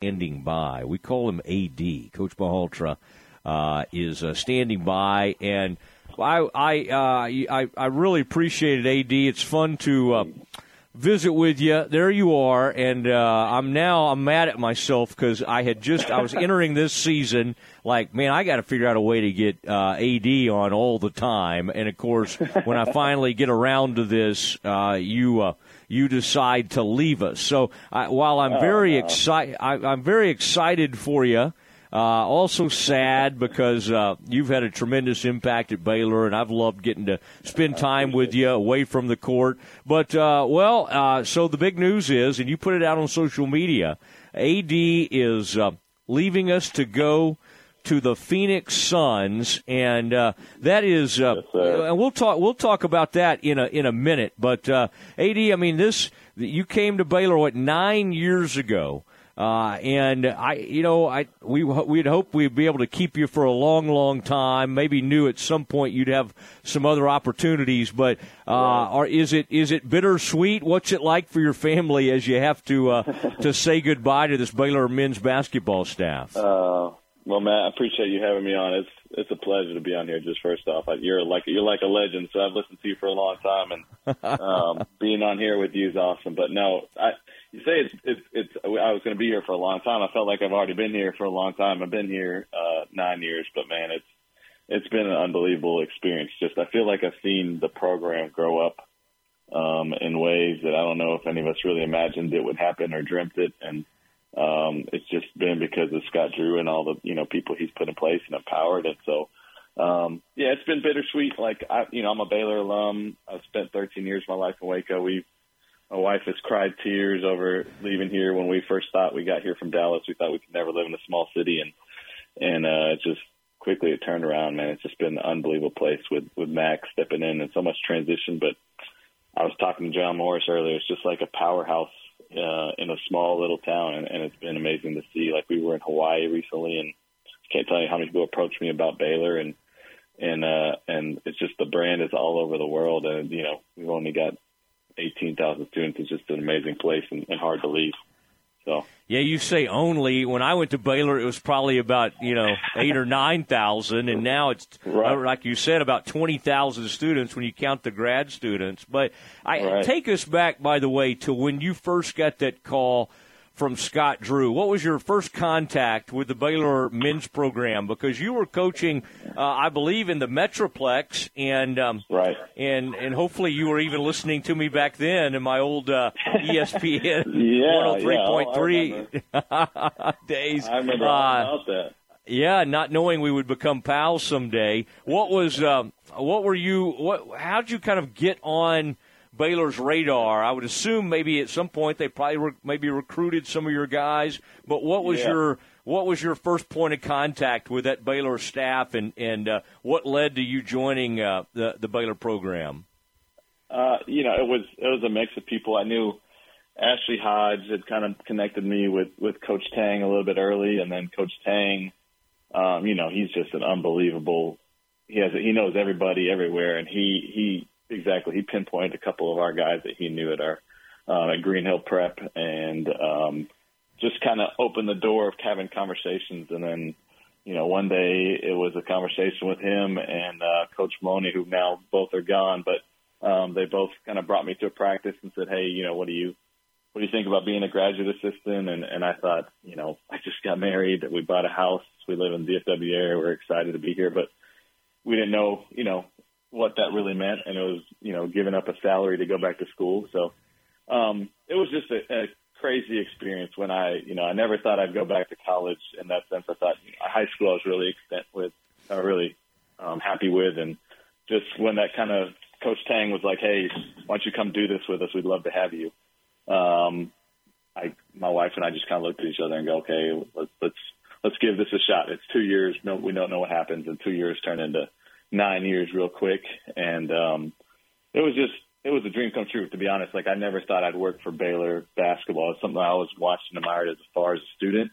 standing by. We call him AD. Coach Malhotra uh, is uh, standing by, and I I, uh, I I really appreciate it, AD. It's fun to uh, visit with you. There you are, and uh, I'm now I'm mad at myself because I had just I was entering this season like man I got to figure out a way to get uh, AD on all the time, and of course when I finally get around to this, you. You decide to leave us. So while I'm Oh, very no. excited, I'm very excited for you. Uh, also sad because uh, you've had a tremendous impact at Baylor, and I've loved getting to spend time with you away from the court. But uh, well, uh, so the big news is, and you put it out on social media, AD is uh, leaving us to go to the Phoenix Suns, and uh, that is, uh, Yes, and we'll talk. We'll talk about that in a in a minute. But uh, AD, I mean, this you came to Baylor what nine years ago. Uh, and I, you know, I we we'd hope we'd be able to keep you for a long, long time. Maybe knew at some point you'd have some other opportunities, but uh, or is it is it bittersweet? What's it like for your family as you have to uh, to say goodbye to this Baylor men's basketball staff? Uh, well, Matt, I appreciate you having me on. It's it's a pleasure to be on here. Just first off, you're like you're like a legend, so I've listened to you for a long time, and um, being on here with you is awesome. But no, I you say it's it's, it's I was going to be here for a long time. I felt like I've already been here for a long time. I've been here uh, nine years, but man, it's it's been an unbelievable experience. Just I feel like I've seen the program grow up um, in ways that I don't know if any of us really imagined it would happen or dreamt it, and um, it's just been because of Scott Drew and all the you know people he's put in place and empowered, and so um, yeah, it's been bittersweet. Like I, you know, I'm a Baylor alum. I've spent 13 years of my life in Waco. We, my wife has cried tears over leaving here when we first thought we got here from Dallas. We thought we could never live in a small city, and and uh, just quickly it turned around. Man, it's just been an unbelievable place with with Max stepping in and so much transition. But I was talking to John Morris earlier. It's just like a powerhouse uh, in a small little town, and, and it's been amazing to see. Like we were in Hawaii recently, and can't tell you how many people approached me about Baylor, and and uh, and it's just the brand is all over the world, and you know we've only got eighteen thousand students. It's just an amazing place and, and hard to leave. So Yeah, you say only. When I went to Baylor, it was probably about you know eight or nine thousand, and now it's Right. uh, like you said, about twenty thousand students when you count the grad students. But I Right. take us back, by the way, to when you first got that call from Scott Drew. What was your first contact with the Baylor men's program? Because you were coaching, uh, I believe, in the Metroplex, and um, right, and and hopefully you were even listening to me back then in my old uh, ESPN one hundred three point three days. I remember Uh, about that. yeah, not knowing we would become pals someday. What was um, what were you? What? How'd you kind of get on Baylor's radar? I would assume maybe at some point they probably re- maybe recruited some of your guys. But what was Yeah. your what was your first point of contact with that Baylor staff, and and uh, what led to you joining uh, the the Baylor program? Uh, you know, it was it was a mix of people. I knew Ashley Hodge had kind of connected me with with Coach Tang a little bit early, and then Coach Tang, um, you know, he's just an unbelievable. He has he knows everybody everywhere, and he he exactly he pinpointed a couple of our guys that he knew at our uh, at Green Hill Prep, and um, just kind of opened the door of having conversations, and then. You know, one day it was a conversation with him and uh, Coach Maloney, who now both are gone, but um, they both kind of brought me to a practice and said, "Hey, you know, what do you what do you think about being a graduate assistant?" And and I thought, you know, I just got married, we bought a house, we live in the DFW area, we're excited to be here, but we didn't know, you know, what that really meant, and it was, you know, giving up a salary to go back to school. So um, it was just a, a crazy experience when I, you know, I never thought I'd go back to college in that sense. I thought you know, high school I was really extent with, uh, really um, happy with, and just when that kind of Coach Tang was like, "Hey, why don't you come do this with us? We'd love to have you." Um, I, my wife and I just kind of looked at each other and go, "Okay, let's let's let's give this a shot." It's two years. No, we don't know what happens, and two years turn into nine years real quick, and um, it was just it was a dream come true. To be honest, like I never thought I'd work for Baylor basketball. It's something I always watched and admired as far as a student.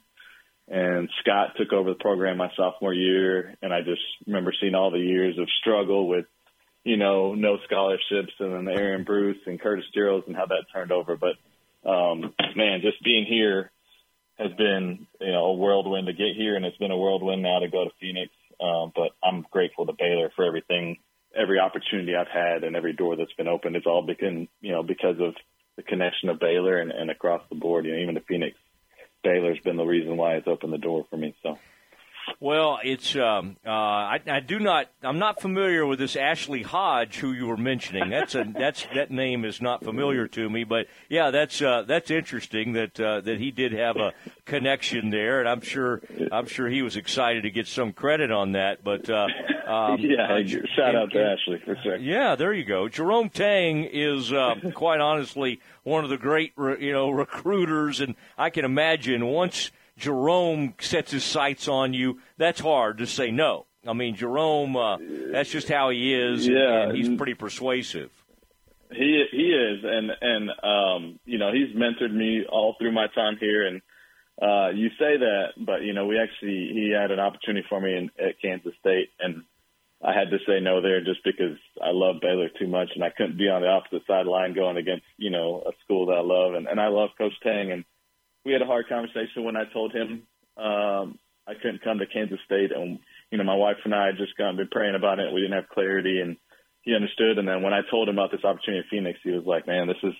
And Scott took over the program my sophomore year, and I just remember seeing all the years of struggle with, you know, no scholarships, and then Aaron Bruce and Curtis Jerrells and how that turned over. But um, man, just being here has been you know a whirlwind to get here, and it's been a whirlwind now to go to Phoenix. Um, but I'm grateful to Baylor for everything, every opportunity I've had, and every door that's been opened. It's all because you know because of the connection of Baylor and, and across the board. You know, even to Phoenix, Baylor's been the reason why it's opened the door for me. So. Well, it's um, uh, I, I do not I'm not familiar with this Ashley Hodge who you were mentioning. That's a that's that name is not familiar to me, but yeah, that's uh, that's interesting that uh, that he did have a connection there, and I'm sure I'm sure he was excited to get some credit on that. But uh, um, yeah, shout and, out to and, Ashley for sure. Yeah, there you go. Jerome Tang is uh, quite honestly one of the great you know recruiters, and I can imagine once Jerome sets his sights on you, that's hard to say no. I mean, Jerome, uh, that's just how he is, yeah, and he's pretty persuasive. He he is, and and um, you know he's mentored me all through my time here, and uh, you say that, but you know we actually he had an opportunity for me in, at Kansas State, and I had to say no there just because I love Baylor too much, and I couldn't be on the opposite sideline going against you know a school that I love, and and I love Coach Tang, and we had a hard conversation when I told him um, I couldn't come to Kansas State, and you know my wife and I had just kind of been praying about it. We didn't have clarity, and he understood. And then when I told him about this opportunity in Phoenix, he was like, "Man, this is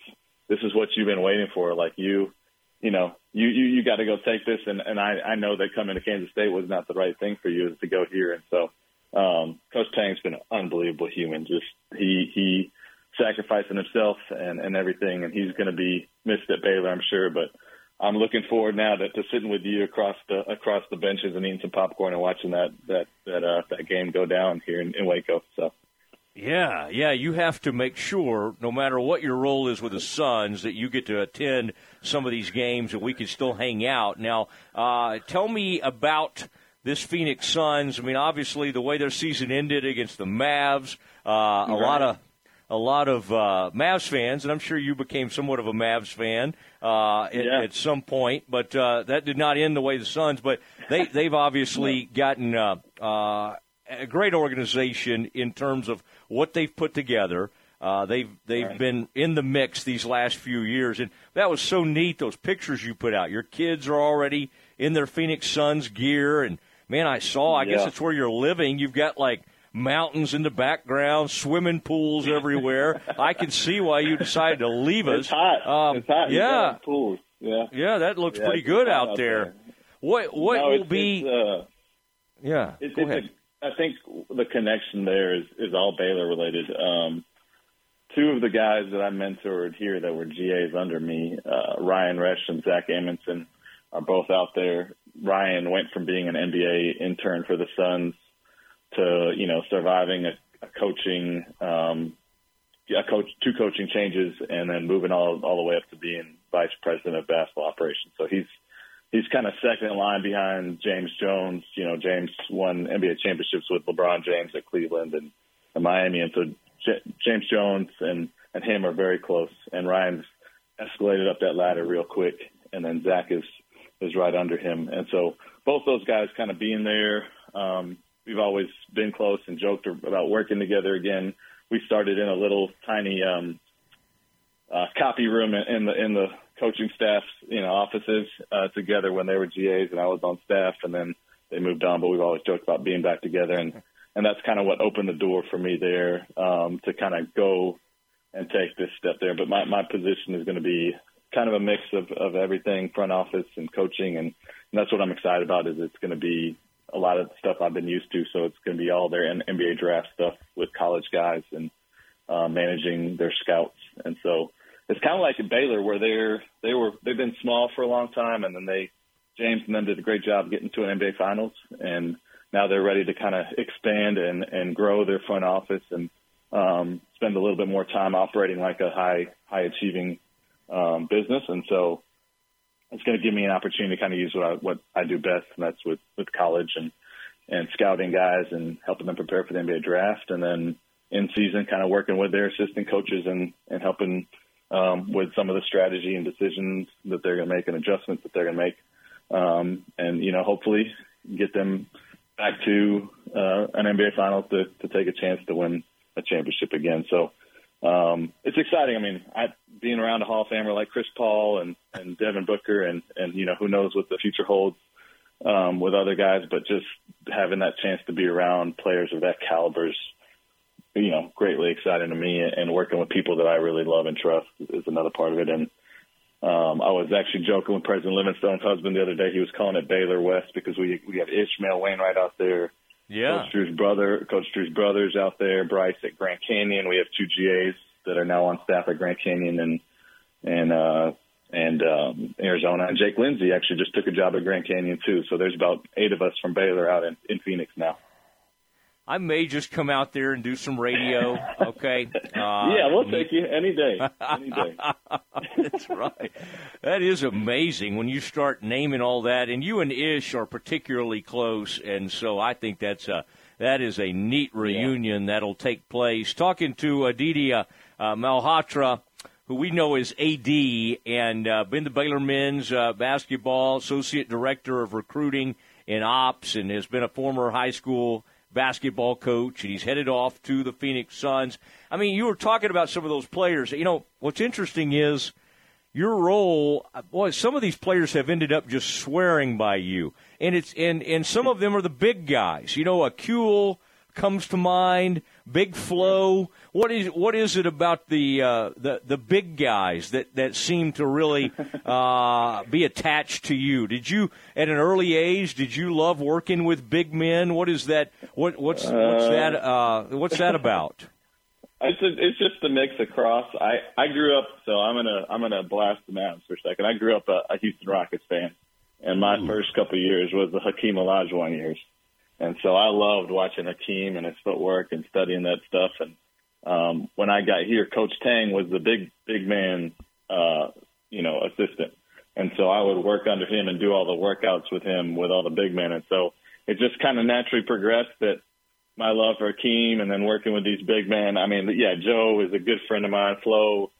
this is what you've been waiting for. Like you, you know, you you you got to go take this." And and I I know that coming to Kansas State was not the right thing for you to go here, and so. Um, Coach Tang's been an unbelievable human. Just he he sacrificing himself and and everything, and he's going to be missed at Baylor, I'm sure. But I'm looking forward now to, to sitting with you across the across the benches and eating some popcorn and watching that that that uh, that game go down here in, in Waco. So. Yeah, yeah, you have to make sure, no matter what your role is with the Suns, that you get to attend some of these games and we can still hang out. Now, uh, tell me about this Phoenix Suns. I mean, obviously, the way their season ended against the Mavs, uh, right. a lot of a lot of uh, Mavs fans, and I'm sure you became somewhat of a Mavs fan uh, at, yeah. at, some point. But uh, that did not end the way the Suns. But they they've obviously gotten uh, uh, a great organization in terms of what they've put together. Uh, they've they've right. been in the mix these last few years, and that was so neat. Those pictures you put out, your kids are already in their Phoenix Suns gear, and man, I saw. I yeah. guess it's where you're living. You've got like mountains in the background, swimming pools everywhere. I can see why you decided to leave us. It's hot. Um, it's hot. Yeah. Pools. Yeah. Yeah, that looks yeah, pretty good out, out there. there. What what no, will be? Uh, yeah. It's, go ahead. A, I think the connection there is is all Baylor related. Um, two of the guys that I mentored here that were GAs under me, uh, Ryan Resch and Zach Amundsen, are both out there. Ryan went from being an NBA intern for the Suns to you know surviving a, a coaching um, yeah, coach two coaching changes and then moving all all the way up to being vice president of basketball operations. So he's he's kind of second in line behind James Jones. You know, James won NBA championships with LeBron James at Cleveland and, and Miami, and so J- James Jones and and him are very close. And Ryan's escalated up that ladder real quick, and then Zach is is right under him. And so both those guys kind of being there. Um, we've always been close and joked about working together again. We started in a little tiny um, uh, copy room in the in the coaching staff's you know offices uh, together when they were GAs and I was on staff, and then they moved on. But we've always joked about being back together, and and that's kind of what opened the door for me there um, to kind of go and take this step there. But my my position is going to be kind of a mix of of everything, front office and coaching, and, and that's what I'm excited about. Is it's going to be a lot of stuff I've been used to. So it's going to be all their NBA draft stuff with college guys and uh, managing their scouts. And so it's kind of like at Baylor where they're they were they've been small for a long time, and then they James and them did a great job getting to an NBA Finals, and now they're ready to kind of expand and and grow their front office and um, spend a little bit more time operating like a high high achieving um, business. And so it's going to give me an opportunity to kind of use what I, what I do best, and that's with, with college and, and scouting guys and helping them prepare for the NBA draft. And then in season, kind of working with their assistant coaches and, and helping um, with some of the strategy and decisions that they're going to make and adjustments that they're going to make. Um, and, you know, hopefully get them back to uh, an NBA final to, to take a chance to win a championship again. So um, it's exciting. I mean, I, being around a Hall of Famer like Chris Paul and and Devin Booker and and you know who knows what the future holds um, with other guys, but just having that chance to be around players of that caliber is, you know, greatly exciting to me. And working with people that I really love and trust is another part of it. And um, I was actually joking with President Livingstone's husband the other day. He was calling it Baylor West because we we have Ishmael Wainwright out there. Yeah. Coach Drew's brother, Coach Drew's brothers out there. Bryce at Grand Canyon. We have two GAs that are now on staff at Grand Canyon and and uh, and um, Arizona. And Jake Lindsey actually just took a job at Grand Canyon too. So there's about eight of us from Baylor out in, in Phoenix now. I may just come out there and do some radio. Okay. Uh, yeah, we'll take you any day. Any day. That's right. That is amazing when you start naming all that, and you and Ish are particularly close, and so I think that's a that is a neat reunion yeah. that'll take place. Talking to Aditya uh, Malhotra who we know as AD and uh, been the Baylor men's uh, basketball associate director of recruiting and ops, and has been a former high school basketball coach, and he's headed off to the Phoenix Suns. I mean, you were talking about some of those players. You know, what's interesting is your role. Boy, some of these players have ended up just swearing by you, and it's and and some of them are the big guys. You know, Acuil comes to mind. Big Flo. What is what is it about the uh, the the big guys that that seem to really uh, be attached to you? Did you at an early age did you love working with big men? What is that? What what's what's uh, that? Uh, what's that about? It's a, it's just a mix across. I I grew up so I'm gonna I'm gonna blast the Mavs for a second. I grew up a, a Houston Rockets fan, and my Ooh. first couple of years was the Hakeem Olajuwon years. And so I loved watching Hakeem and his footwork and studying that stuff. And um, when I got here, Coach Tang was the big, big man, uh, you know, assistant. And so I would work under him and do all the workouts with him with all the big men. And so it just kind of naturally progressed that my love for Akeem and then working with these big men. I mean, yeah, Joe is a good friend of mine. Flo,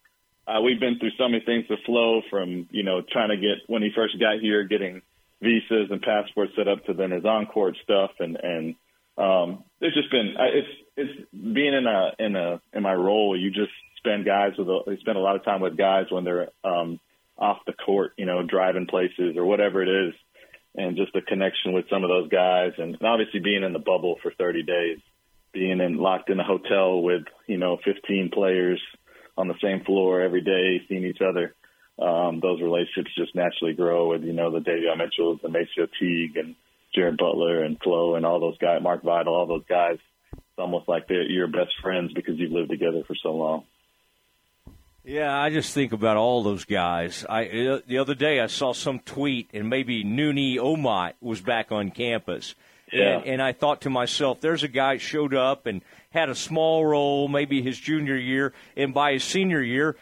uh, we've been through so many things with Flo from, you know, trying to get, when he first got here, getting – visas and passports set up to then his on court stuff and and um it's just been it's it's being in a in a in my role you just spend guys with a, you spend a lot of time with guys when they're um off the court you know driving places or whatever it is and just a connection with some of those guys and, obviously being in the bubble for 30 days being in locked in a hotel with you know 15 players on the same floor every day seeing each other um, those relationships just naturally grow with, you know, the Davion Mitchells and Macio Teague and Jared Butler and Flo and all those guys, Mark Vital, all those guys. It's almost like they're your best friends because you've lived together for so long. Yeah, I just think about all those guys. I uh, the other day I saw some tweet and maybe Nuni Omot was back on campus. Yeah. And, and I thought to myself, there's a guy showed up and had a small role, maybe his junior year, and by his senior year,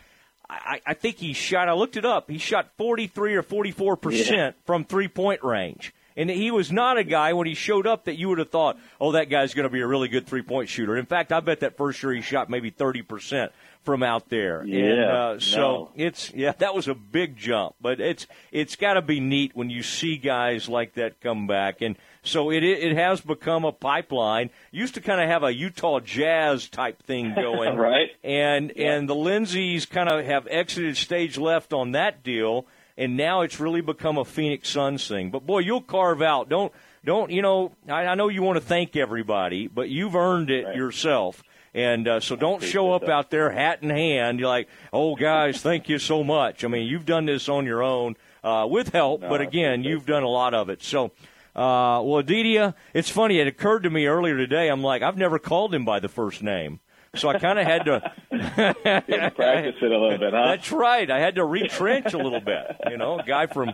I, I think he shot. I looked it up. He shot 43 or 44 percent from three point range. And he was not a guy when he showed up that you would have thought, oh, that guy's going to be a really good three point shooter. In fact, I bet that first year he shot maybe 30% from out there. Yeah. And, uh, so no. it's, yeah, that was a big jump, but it's, it's got to be neat when you see guys like that come back. And, so it it has become a pipeline. Used to kind of have a Utah Jazz type thing going, right? And yeah. and the Lindseys kind of have exited stage left on that deal, and now it's really become a Phoenix Suns thing. But boy, you'll carve out. Don't don't you know? I, I know you want to thank everybody, but you've earned it right. yourself. And uh, so don't show up that. out there hat in hand. You're like, oh, guys, thank you so much. I mean, you've done this on your own uh, with help, no, but again, you've done a lot of it. So uh, well, Aditya, it's funny. It occurred to me earlier today. I'm like, I've never called him by the first name. So I kind of had to practice it a little bit, huh? That's right. I had to retrench a little bit. You know, a guy from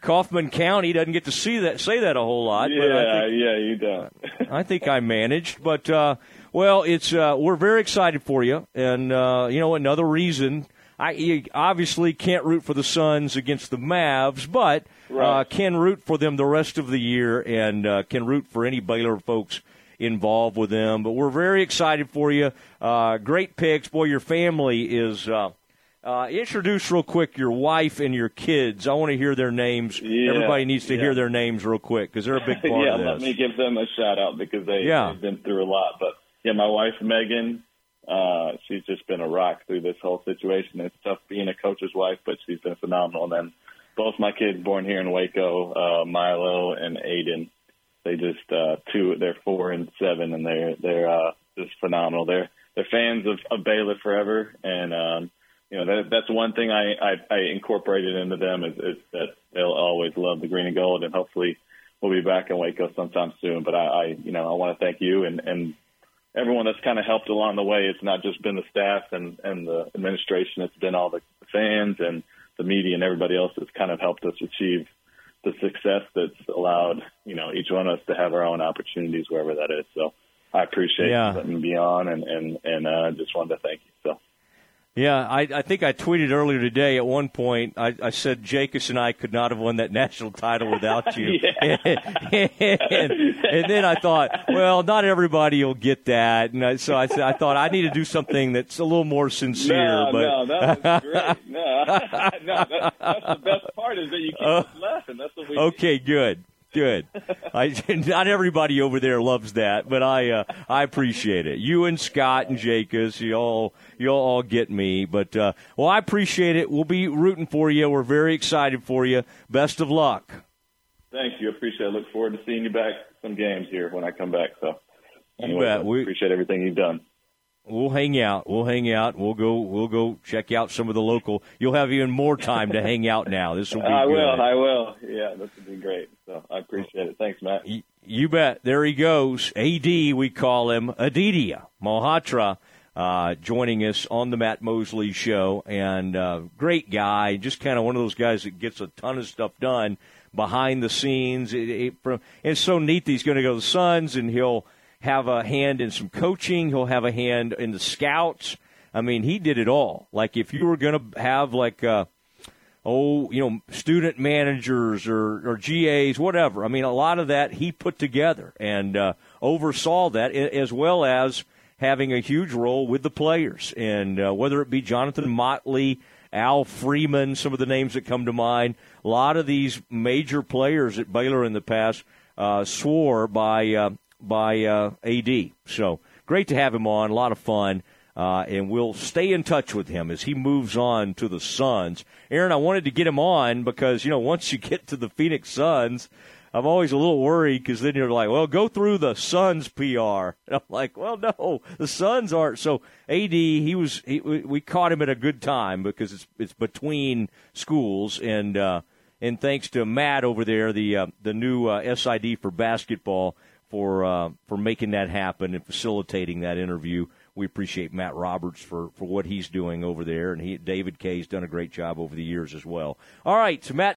Kaufman County doesn't get to see that say that a whole lot. Yeah, think, yeah, you don't. I think I managed, but uh, well, it's uh, we're very excited for you, and uh, you know another reason. I you obviously can't root for the Suns against the Mavs, but right. uh, can root for them the rest of the year and uh, can root for any Baylor folks involved with them. But we're very excited for you. Uh, great picks. Boy, your family is. Uh, uh, introduce real quick your wife and your kids. I want to hear their names. Yeah, Everybody needs to yeah. hear their names real quick because they're a big part yeah, of this. Yeah, let me give them a shout out because they, yeah. they've been through a lot. But yeah, my wife Megan, Uh, she's just been a rock through this whole situation. It's tough being a coach's wife, but she's been phenomenal. And then both my kids born here in Waco, uh, Milo and Aiden, they just uh, two. They're four and seven, and they're they're uh, just phenomenal. They're they're fans of, of Baylor forever, and um, you know that that's one thing I, I, I incorporated into them is, is that they'll always love the green and gold, and hopefully we'll be back in Waco sometime soon. But I, I you know I want to thank you and and everyone that's kind of helped along the way. It's not just been the staff and and the administration; it's been all the fans and the media and everybody else that's kind of helped us achieve the success that's allowed you know each one of us to have our own opportunities wherever that is. So I appreciate yeah. you letting me be on, and and and uh, just wanted to thank you. So. Yeah, I, I think I tweeted earlier today at one point, I, I said Jacobs and I could not have won that national title without you. and, and, then I thought, well, not everybody will get that. And I, so I, said, I thought I need to do something that's a little more sincere. No, but, no, that was great. No, no that, that's the best part is that you keep uh, laughing. That's what we Okay, good. Good. I, not everybody over there loves that, but I uh, I appreciate it. You and Scott and Jacobs, you all you'll all get me. But uh, well, I appreciate it. We'll be rooting for you. We're very excited for you. Best of luck. Thank you. Appreciate it. Look forward to seeing you back some games here when I come back. So anyway, we appreciate everything you've done. We'll hang out. We'll hang out. We'll go. We'll go check out some of the local. You'll have even more time to hang out now. This will be. I good. will. I will. Yeah, this will be great. So I appreciate it. Thanks, Matt. You, you bet. There he goes. Ad, we call him Aditya Malhotra uh, joining us on the Matt Mosley show. And uh, great guy, just kind of one of those guys that gets a ton of stuff done behind the scenes. It, it, from, it's so neat that he's going to go to the Suns and he'll have a hand in some coaching. He'll have a hand in the scouts. I mean, he did it all. Like if you were going to have like, uh, oh, you know, student managers or, or GAs, whatever. I mean, a lot of that he put together and uh, oversaw that, as well as having a huge role with the players. And uh, whether it be Jonathan Motley, Al Freeman, some of the names that come to mind, a lot of these major players at Baylor in the past uh, swore by uh, by uh, AD. So great to have him on. A lot of fun. Uh, and we'll stay in touch with him as he moves on to the Suns. Aaron, I wanted to get him on because, you know, once you get to the Phoenix Suns, I'm always a little worried because then you're like, well, go through the Suns PR. And I'm like, well, no, the Suns aren't. So AD, he was, he, we caught him at a good time because it's it's between schools and uh, and thanks to Matt over there, the uh, the new uh, SID for basketball for uh, for making that happen and facilitating that interview. We appreciate Matt Roberts for, for what he's doing over there, and he David Kay's done a great job over the years as well. All right, so Matt